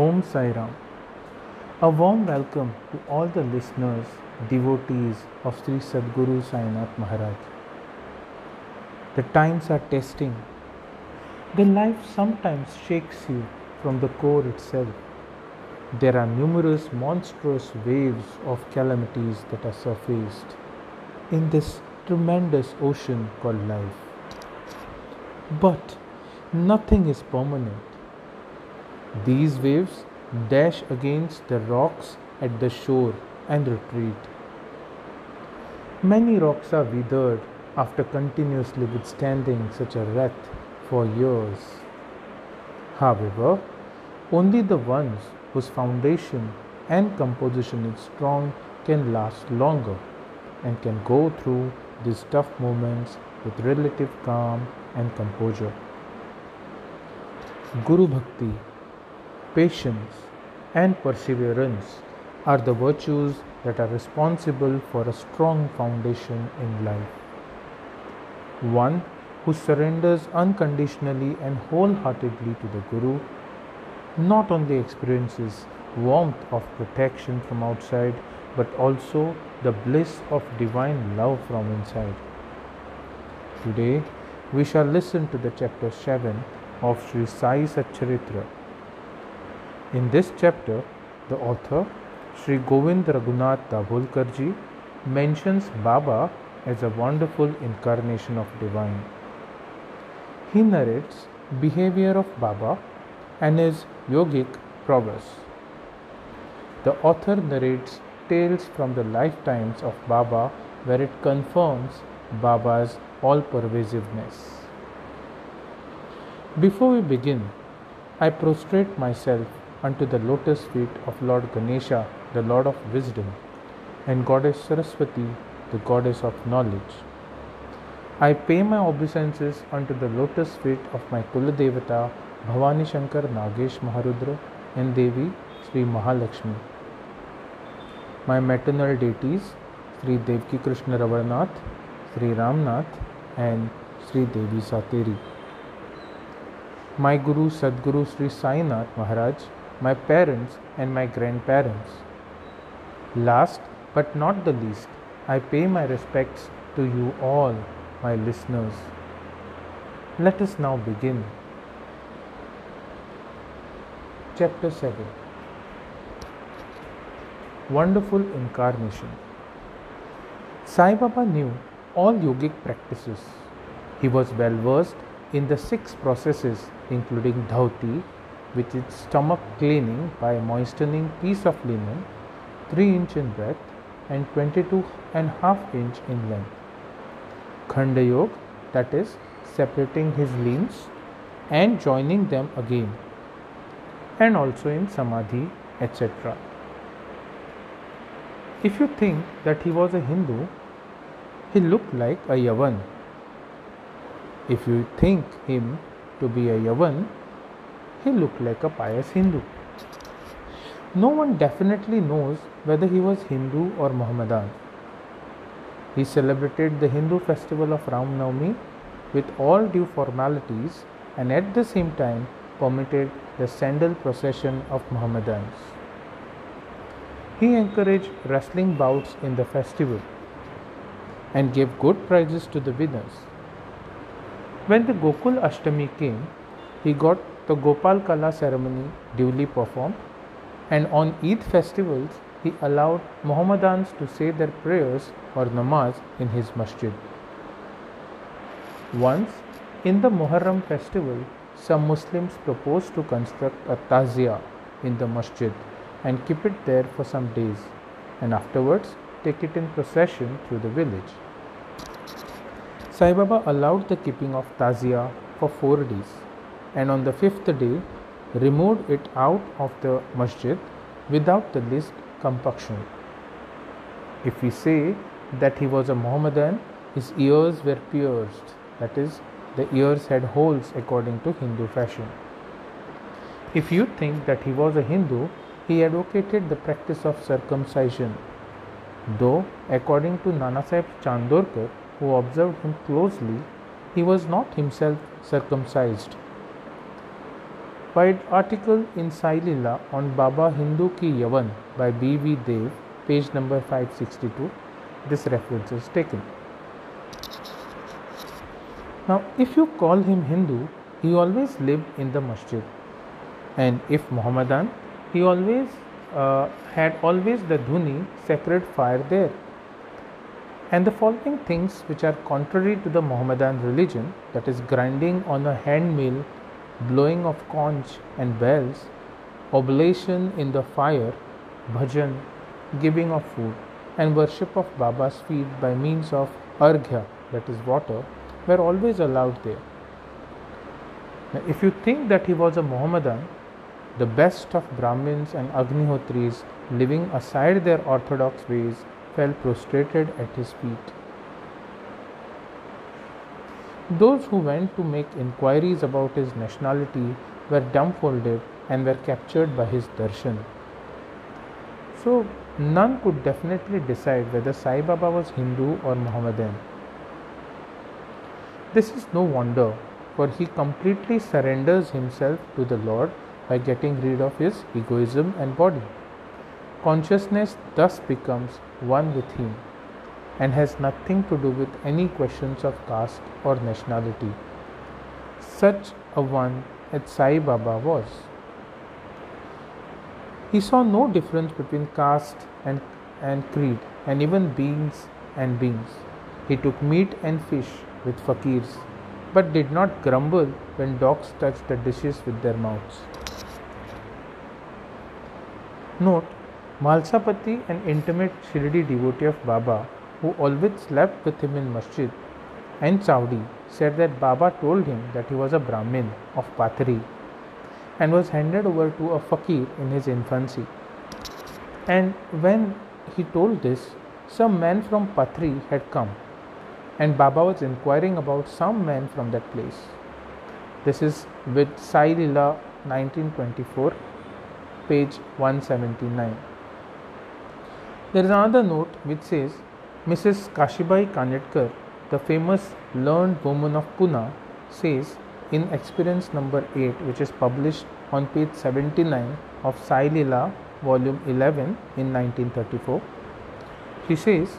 Om Sai Ram. A warm welcome to all the listeners, devotees of Sri Sadguru Sainath Maharaj. The times are testing. The life sometimes shakes you from the core itself. There are numerous monstrous waves of calamities that are surfaced in this tremendous ocean called life. But nothing is permanent. These waves dash against the rocks at the shore and retreat. Many rocks are withered after continuously withstanding such a wrath for years. However, only the ones whose foundation and composition is strong can last longer and can go through these tough moments with relative calm and composure. Guru Bhakti patience, and perseverance are the virtues that are responsible for a strong foundation in life. One who surrenders unconditionally and wholeheartedly to the Guru not only experiences warmth of protection from outside but also the bliss of divine love from inside. Today we shall listen to the chapter 7 of Sri Sai Satcharitra in this chapter, the author, Sri Govind Raghunath Dabholkarji, mentions Baba as a wonderful incarnation of divine. He narrates behavior of Baba and his yogic prowess. The author narrates tales from the lifetimes of Baba where it confirms Baba's all pervasiveness. Before we begin, I prostrate myself unto the lotus feet of Lord Ganesha, the Lord of wisdom, and Goddess Saraswati, the Goddess of knowledge. I pay my obeisances unto the lotus feet of my Kuladevata, Bhavani Shankar Nagesh Maharudra, and Devi Sri Mahalakshmi. My maternal deities, Sri Devki Krishna Ravarnath, Sri Ramnath, and Sri Devi Sateri. My Guru Sadguru Sri Sainath Maharaj my parents, and my grandparents. Last but not the least, I pay my respects to you all, my listeners. Let us now begin. Chapter 7 Wonderful Incarnation Sai Baba knew all yogic practices. He was well versed in the six processes, including dhauti, with its stomach cleaning by moistening piece of linen 3 inch in breadth and 22 and half inch in length. Khanda that is, separating his limbs and joining them again, and also in Samadhi, etc. If you think that he was a Hindu, he looked like a Yavan. If you think him to be a Yavan, he looked like a pious Hindu. No one definitely knows whether he was Hindu or Mohammedan. He celebrated the Hindu festival of Ram Navami with all due formalities and at the same time permitted the sandal procession of Mohammedans. He encouraged wrestling bouts in the festival and gave good prizes to the winners. When the Gokul Ashtami came, he got the Gopal Kala ceremony duly performed, and on Eid festivals he allowed Mohammedans to say their prayers or namaz in his masjid. Once, in the Muharram festival, some Muslims proposed to construct a tazia in the masjid and keep it there for some days, and afterwards take it in procession through the village. Sai Baba allowed the keeping of tazia for four days and on the fifth day removed it out of the masjid without the least compunction. If we say that he was a Mohammedan, his ears were pierced, that is, the ears had holes according to Hindu fashion. If you think that he was a Hindu, he advocated the practice of circumcision, though, according to Nanasaheb Chandorkar, who observed him closely, he was not himself circumcised. By an article in Sai Leela on Baba Hindu Ki Yavan by B. V. Dev, page number 562, this reference is taken. Now, if you call him Hindu, he always lived in the masjid, and if Mohammedan, he always uh, had always the dhuni, sacred fire there. And the following things, which are contrary to the Mohammedan religion, that is, grinding on a hand mill, blowing of conch and bells, oblation in the fire, bhajan, giving of food, and worship of Baba's feet by means of arghya, that is, water, were always allowed there. Now, if you think that he was a Mohammedan, the best of Brahmins and Agnihotris, living aside their orthodox ways, fell prostrated at his feet. Those who went to make inquiries about his nationality were dumbfounded and were captured by his darshan. So, none could definitely decide whether Sai Baba was Hindu or Mohammedan. This is no wonder, for he completely surrenders himself to the Lord by getting rid of his egoism and body. Consciousness thus becomes one with him and has nothing to do with any questions of caste or nationality. Such a one as Sai Baba was. He saw no difference between caste and, and creed, and even beings and beings. He took meat and fish with fakirs, but did not grumble when dogs touched the dishes with their mouths. Note, Malsapati, an intimate Shirdi devotee of Baba, who always slept with him in masjid, and Chavadi said that Baba told him that he was a Brahmin of Pathri and was handed over to a fakir in his infancy. And when he told this, some men from Pathri had come, and Baba was inquiring about some men from that place. This is with Sai Leela 1924, page 179. There is another note which says Mrs. Kashibai Kanetkar, the famous learned woman of Pune, says in experience number 8, which is published on page 79 of Sai Leela, volume 11 in 1934, she says,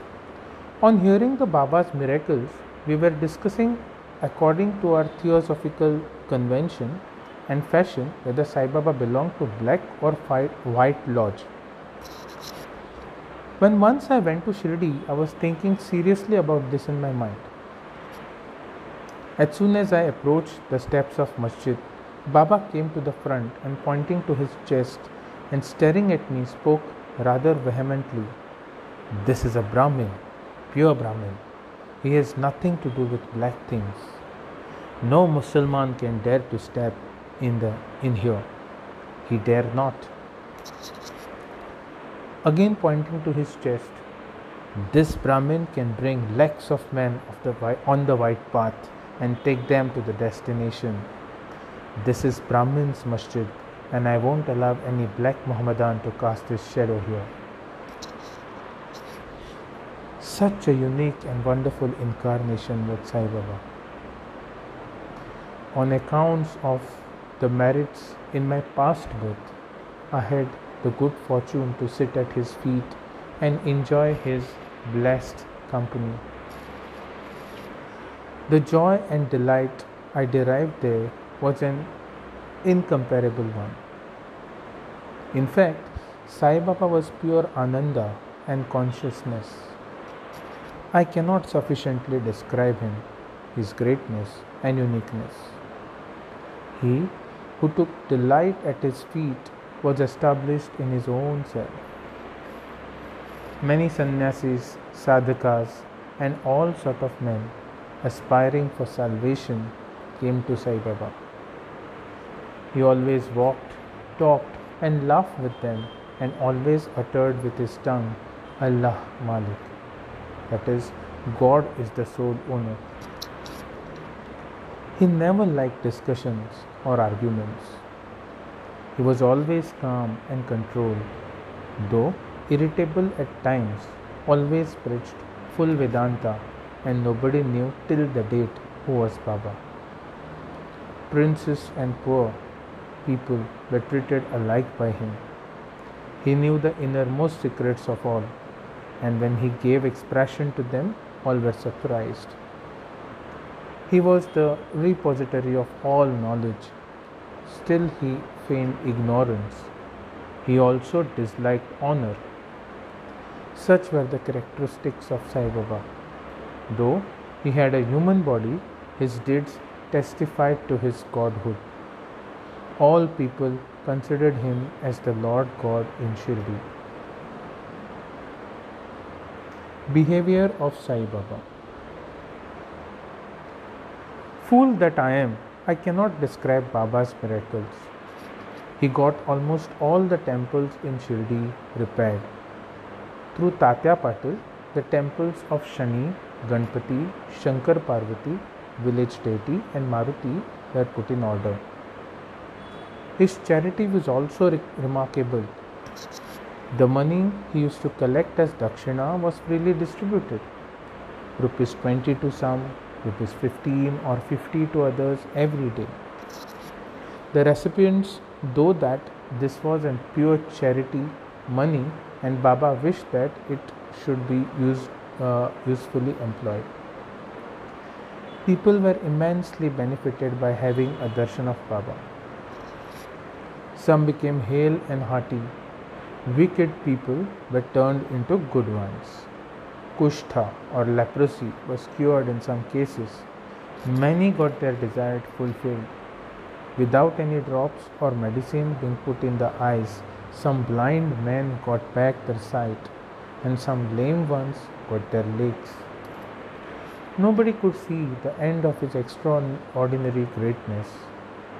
On hearing the Baba's miracles, we were discussing according to our theosophical convention and fashion whether Sai Baba belonged to black or white lodge. When once I went to Shirdi, I was thinking seriously about this in my mind. As soon as I approached the steps of Masjid, Baba came to the front and pointing to his chest and staring at me spoke rather vehemently. This is a Brahmin, pure Brahmin. He has nothing to do with black things. No Mussulman can dare to step in the in here. He dare not again pointing to his chest. This Brahmin can bring lakhs of men of the on the white path and take them to the destination. This is Brahmin's masjid, and I won't allow any black Mohammedan to cast his shadow here. Such a unique and wonderful incarnation was Sai Baba. On accounts of the merits in my past birth, I had the good fortune to sit at his feet and enjoy his blessed company. The joy and delight I derived there was an incomparable one. In fact, Sai Baba was pure Ananda and consciousness. I cannot sufficiently describe him, his greatness and uniqueness. He who took delight at his feet was established in his own self. Many sannyasis, sadhakas, and all sort of men aspiring for salvation came to Sai Baba. He always walked, talked, and laughed with them, and always uttered with his tongue, Allah Malik. That is, God is the sole owner. He never liked discussions or arguments. He was always calm and controlled, though irritable at times, always preached full Vedanta, and nobody knew till the date who was Baba. Princes and poor, people were treated alike by him. He knew the innermost secrets of all, and when he gave expression to them, all were surprised. He was the repository of all knowledge. Still, he feigned ignorance. He also disliked honor. Such were the characteristics of Sai Baba. Though he had a human body, his deeds testified to his godhood. All people considered him as the Lord God in Shirdi. Behavior of Sai Baba Fool that I am, I cannot describe Baba's miracles. He got almost all the temples in Shirdi repaired. Through Tatya Patil, the temples of Shani, Ganpati, Shankar Parvati, village deity, and Maruti were put in order. His charity was also re- remarkable. The money he used to collect as dakshina was freely distributed. Rupees 20 to some, rupees 15 or 50 to others every day. The recipients, though that this was a pure charity money, and Baba wished that it should be used, uh, usefully employed. People were immensely benefited by having a darshan of Baba. Some became hale and hearty. Wicked people were turned into good ones. Kushtha or leprosy was cured in some cases. Many got their desire fulfilled. Without any drops or medicine being put in the eyes, some blind men got back their sight, and some lame ones got their legs. Nobody could see the end of his extraordinary greatness.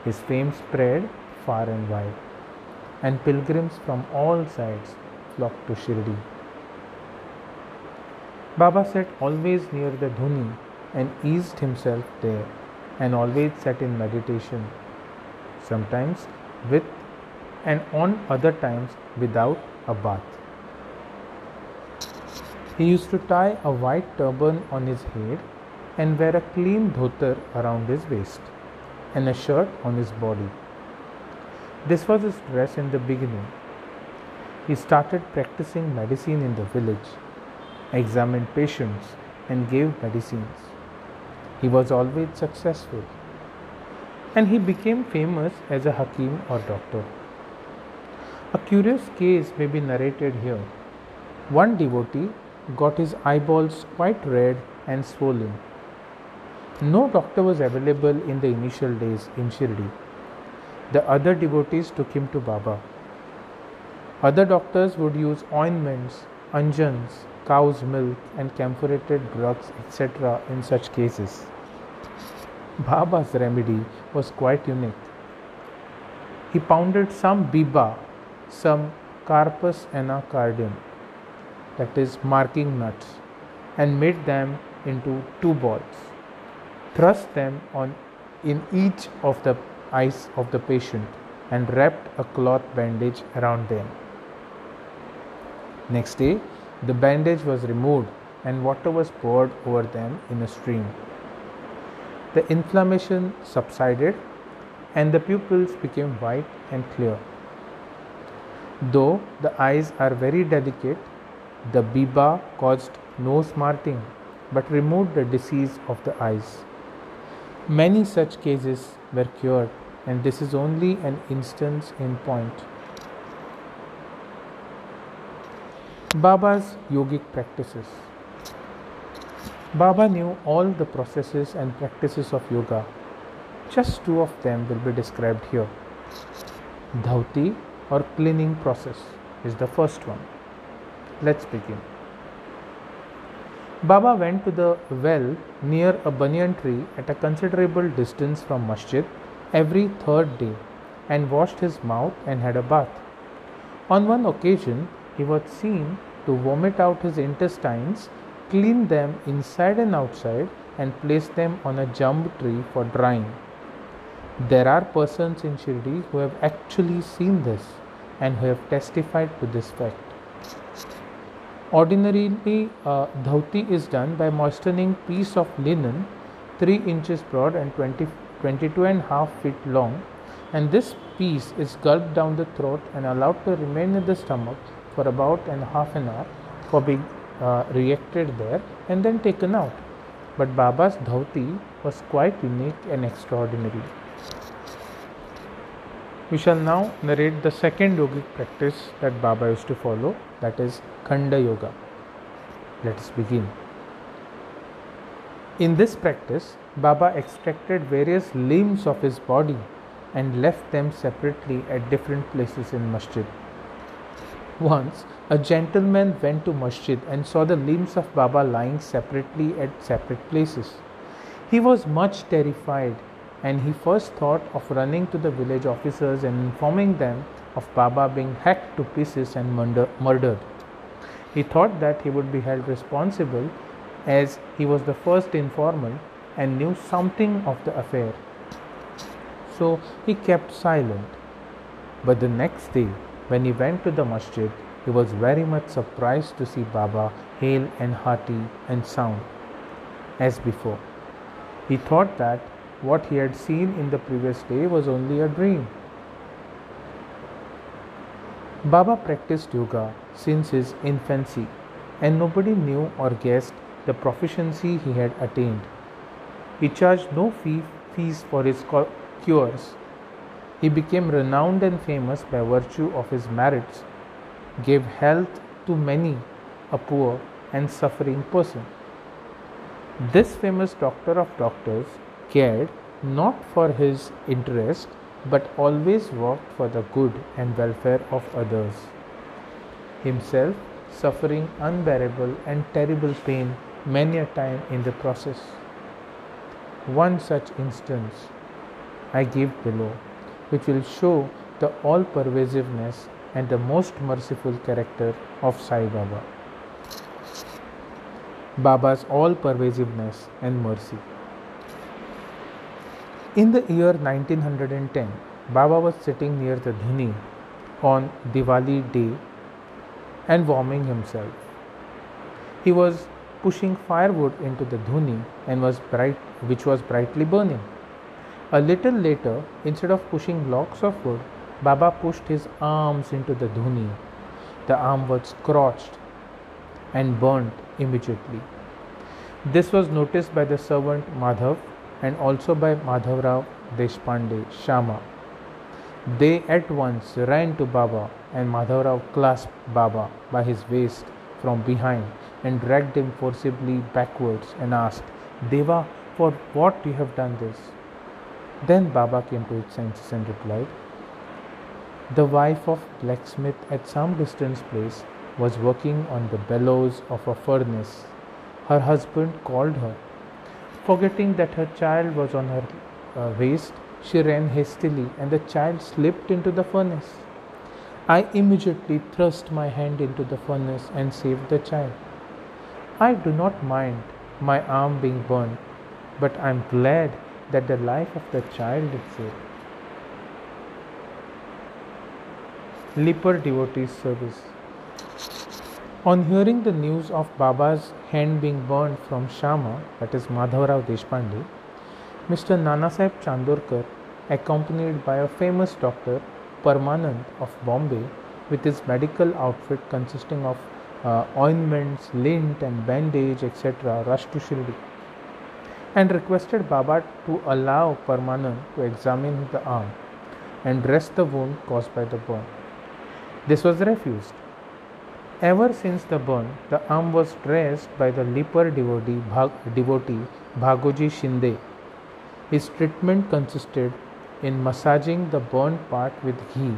His fame spread far and wide, and pilgrims from all sides flocked to Shirdi. Baba sat always near the dhuni and eased himself there, and always sat in meditation, sometimes with and on other times without a bath. He used to tie a white turban on his head and wear a clean dhotar around his waist and a shirt on his body. This was his dress in the beginning. He started practicing medicine in the village, examined patients, and gave medicines. He was always successful, and he became famous as a Hakim or doctor. A curious case may be narrated here. One devotee got his eyeballs quite red and swollen. No doctor was available in the initial days in Shirdi. The other devotees took him to Baba. Other doctors would use ointments, anjans, cow's milk, and camphorated drugs, etc., in such cases. Baba's remedy was quite unique. He pounded some biba, some carpus anacardium, that is, marking nuts, and made them into two balls. Thrust them on in each of the eyes of the patient and wrapped a cloth bandage around them. Next day, the bandage was removed and water was poured over them in a stream. The inflammation subsided and the pupils became white and clear. Though the eyes are very delicate, the biba caused no smarting but removed the disease of the eyes. Many such cases were cured, and this is only an instance in point. Baba's yogic practices. Baba knew all the processes and practices of yoga. Just two of them will be described here. Dhauti or cleaning process is the first one. Let's begin. Baba went to the well near a banyan tree at a considerable distance from masjid every third day and washed his mouth and had a bath. On one occasion, he was seen to vomit out his intestines, clean them inside and outside, and place them on a jamb tree for drying. There are persons in Shirdi who have actually seen this and who have testified to this fact. Ordinarily, uh, dhauti is done by moistening piece of linen 3 inches broad and 20, 22 and half feet long and this piece is gulped down the throat and allowed to remain in the stomach for about an half an hour for being uh, reacted there and then taken out. But Baba's dhauti was quite unique and extraordinary. We shall now narrate the second yogic practice that Baba used to follow, that is Khanda Yoga. Let us begin. In this practice, Baba extracted various limbs of his body and left them separately at different places in masjid. Once, a gentleman went to masjid and saw the limbs of Baba lying separately at separate places. He was much terrified and he first thought of running to the village officers and informing them of Baba being hacked to pieces and murdered. He thought that he would be held responsible as he was the first informant and knew something of the affair. So he kept silent. But the next day, when he went to the masjid, he was very much surprised to see Baba hale and hearty and sound as before. He thought that what he had seen in the previous day was only a dream. Baba practiced yoga since his infancy, and nobody knew or guessed the proficiency he had attained. He charged no fee, fees for his cures. He became renowned and famous by virtue of his merits, gave health to many a poor and suffering person. This famous doctor of doctors cared not for his interest but always worked for the good and welfare of others. Himself suffering unbearable and terrible pain many a time in the process. One such instance I give below, which will show the all pervasiveness and the most merciful character of Sai Baba. Baba's all pervasiveness and mercy. In the year 1910, Baba was sitting near the Dhuni on Diwali day and warming himself. He was pushing firewood into the dhuni and was bright, which was brightly burning. A little later, instead of pushing logs of wood, Baba pushed his arms into the dhuni. The arm was scorched and burnt immediately. This was noticed by the servant Madhav and also by Madhavrao Deshpande Shama. They at once ran to Baba and Madhavrao clasped Baba by his waist from behind and dragged him forcibly backwards and asked, Deva, for what you have done this? Then Baba came to his senses and replied, The wife of blacksmith at some distance place was working on the bellows of a furnace. Her husband called her Forgetting that her child was on her uh, waist, she ran hastily and the child slipped into the furnace. I immediately thrust my hand into the furnace and saved the child. I do not mind my arm being burned, but I am glad that the life of the child is saved. Leper Devotees Service on hearing the news of Baba's hand being burned from Shama, that is Madhavrao Deshpande, Mr. Nanasaheb Chandorkar, accompanied by a famous doctor, Parmanand of Bombay, with his medical outfit consisting of uh, ointments, lint, and bandage, etc., rushed to Shirdi and requested Baba to allow Parmanand to examine the arm and dress the wound caused by the burn. This was refused Ever since the burn, the arm was dressed by the leper devotee, Bhag- devotee Bhagoji Shinde. His treatment consisted in massaging the burned part with ghee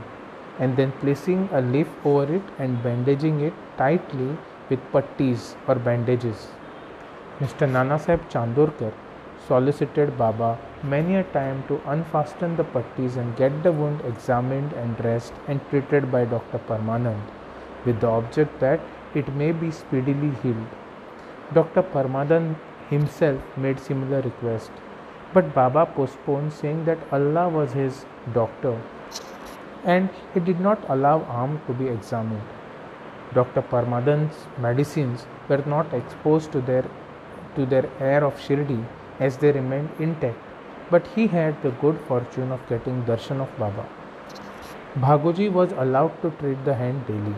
and then placing a leaf over it and bandaging it tightly with pattis or bandages. Mr. Nanasaheb Chandorkar solicited Baba many a time to unfasten the pattis and get the wound examined and dressed and treated by Dr. Parmanand with the object that it may be speedily healed. Dr. Parmanand himself made similar request, but Baba postponed, saying that Allah was his doctor and he did not allow arm to be examined. Dr. Parmanand's medicines were not exposed to their to their air of Shirdi as they remained intact but he had the good fortune of getting darshan of Baba. Bhagoji was allowed to treat the hand daily.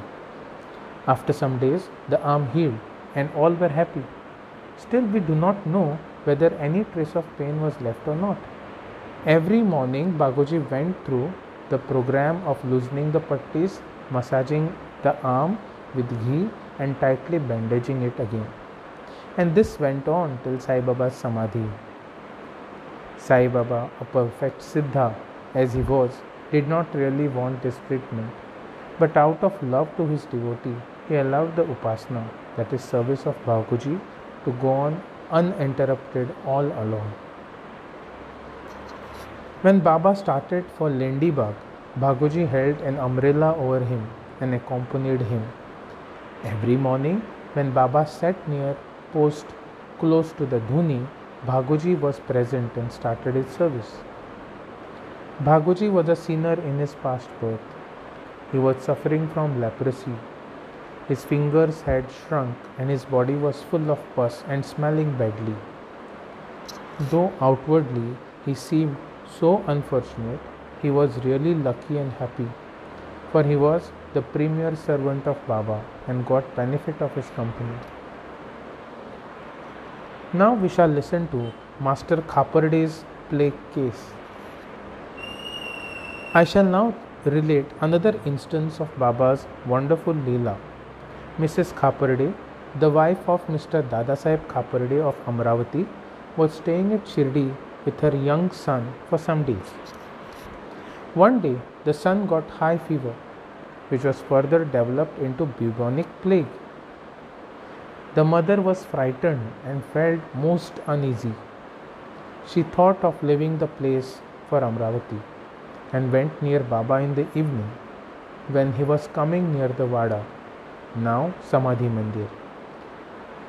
After some days, the arm healed and all were happy. Still, we do not know whether any trace of pain was left or not. Every morning, Bhagoji went through the program of loosening the pattis, massaging the arm with ghee, and tightly bandaging it again. And this went on till Sai Baba's Samadhi. Sai Baba, a perfect Siddha as he was, did not really want this treatment, but out of love to his devotee, he allowed the upasana, that is, service of Bhagoji, to go on uninterrupted all along. When Baba started for Lendi Bagh, held an umbrella over him and accompanied him. Every morning, when Baba sat near post close to the dhuni, Bhagoji was present and started his service. Bhagoji was a sinner in his past birth. He was suffering from leprosy. His fingers had shrunk and his body was full of pus and smelling badly. Though outwardly he seemed so unfortunate, he was really lucky and happy, for he was the premier servant of Baba and got benefit of his company. Now we shall listen to Master Khaparde's plague case. I shall now relate another instance of Baba's wonderful Leela. Mrs. Khaparde, the wife of Mr. Dadasaheb Khaparde of Amravati, was staying at Shirdi with her young son for some days. One day, the son got high fever, which was further developed into bubonic plague. The mother was frightened and felt most uneasy. She thought of leaving the place for Amravati and went near Baba in the evening when he was coming near the Wada, now Samadhi Mandir,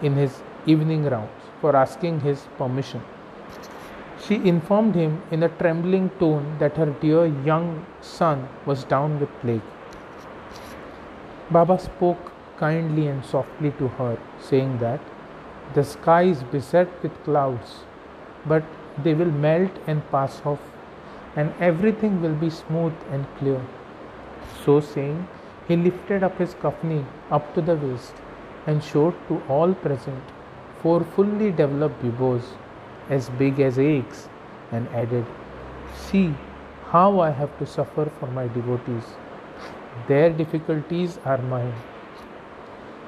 in his evening rounds for asking his permission. She informed him in a trembling tone that her dear young son was down with plague. Baba spoke kindly and softly to her, saying that the sky is beset with clouds, but they will melt and pass off and everything will be smooth and clear. So saying, he lifted up his kafni up to the waist and showed to all present four fully developed bubos as big as eggs and added, See how I have to suffer for my devotees. Their difficulties are mine.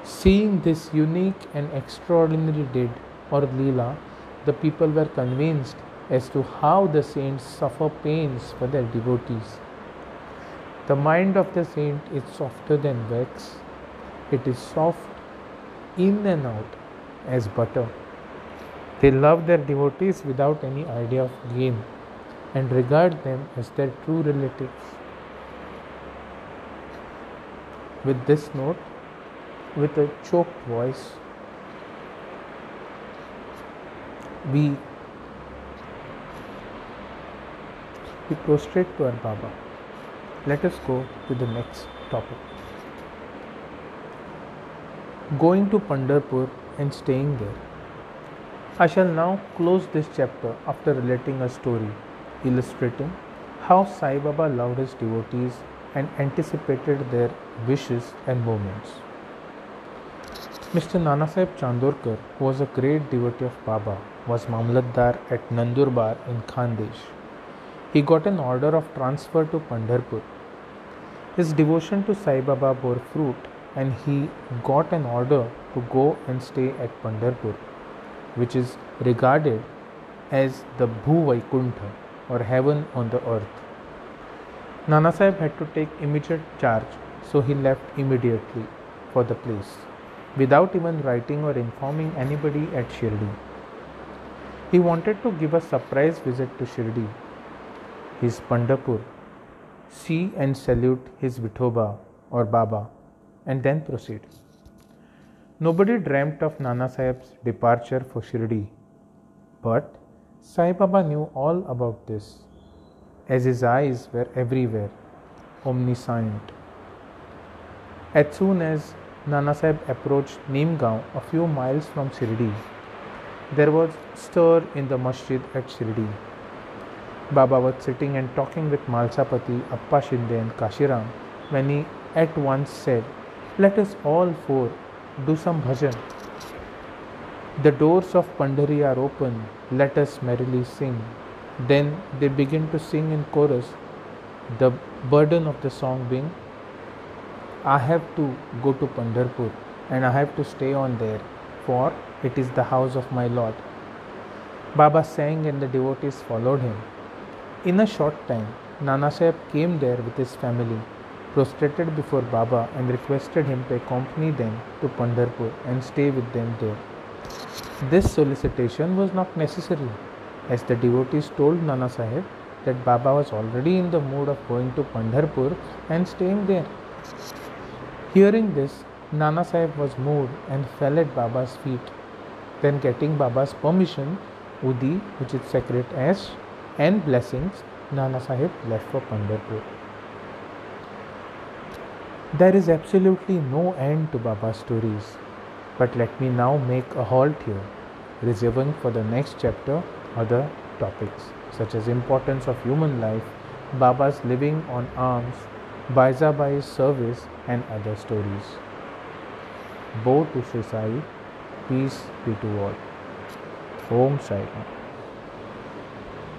Seeing this unique and extraordinary deed or Leela, the people were convinced as to how the saints suffer pains for their devotees. The mind of the saint is softer than wax, it is soft in and out as butter. They love their devotees without any idea of gain and regard them as their true relatives. With this note, with a choked voice, we We prostrate to our Baba. Let us go to the next topic. Going to Pandharpur and staying there. I shall now close this chapter after relating a story illustrating how Sai Baba loved his devotees and anticipated their wishes and movements. Mr. Nanasaheb Chandorkar, who was a great devotee of Baba, was Mamlatdar at Nandurbar in Khandesh. He got an order of transfer to Pandharpur. His devotion to Sai Baba bore fruit and he got an order to go and stay at Pandharpur, which is regarded as the Bhu Vaikuntha or heaven on the earth. Nana Sahib had to take immediate charge, so he left immediately for the place without even writing or informing anybody at Shirdi. He wanted to give a surprise visit to Shirdi his Pandharpur, see and salute his Vithoba or Baba, and then proceed. Nobody dreamt of Nana Sahib's departure for Shirdi, but Sai Baba knew all about this, as his eyes were everywhere, omniscient. As soon as Nana Sahib approached Neemgaon, a few miles from Shirdi, there was stir in the masjid at Shirdi Baba was sitting and talking with Malsapati, Appa Shinde, and Kashiram when he at once said, Let us all four do some bhajan. The doors of Pandhari are open, let us merrily sing. Then they begin to sing in chorus, the burden of the song being, I have to go to Pandharpur and I have to stay on there, for it is the house of my Lord. Baba sang and the devotees followed him. In a short time, Nana Sahib came there with his family, prostrated before Baba, and requested him to accompany them to Pandharpur and stay with them there. This solicitation was not necessary, as the devotees told Nana Sahib that Baba was already in the mood of going to Pandharpur and staying there. Hearing this, Nana Sahib was moved and fell at Baba's feet. Then, getting Baba's permission, Udi, which is sacred ash, and blessings, Nana Sahib left for Pandharpur. There is absolutely no end to Baba's stories, but let me now make a halt here, reserving for the next chapter other topics such as importance of human life, Baba's living on arms, Baizabai's service and other stories. Bow to Sri Sai, peace be to all. Om Sai Ram.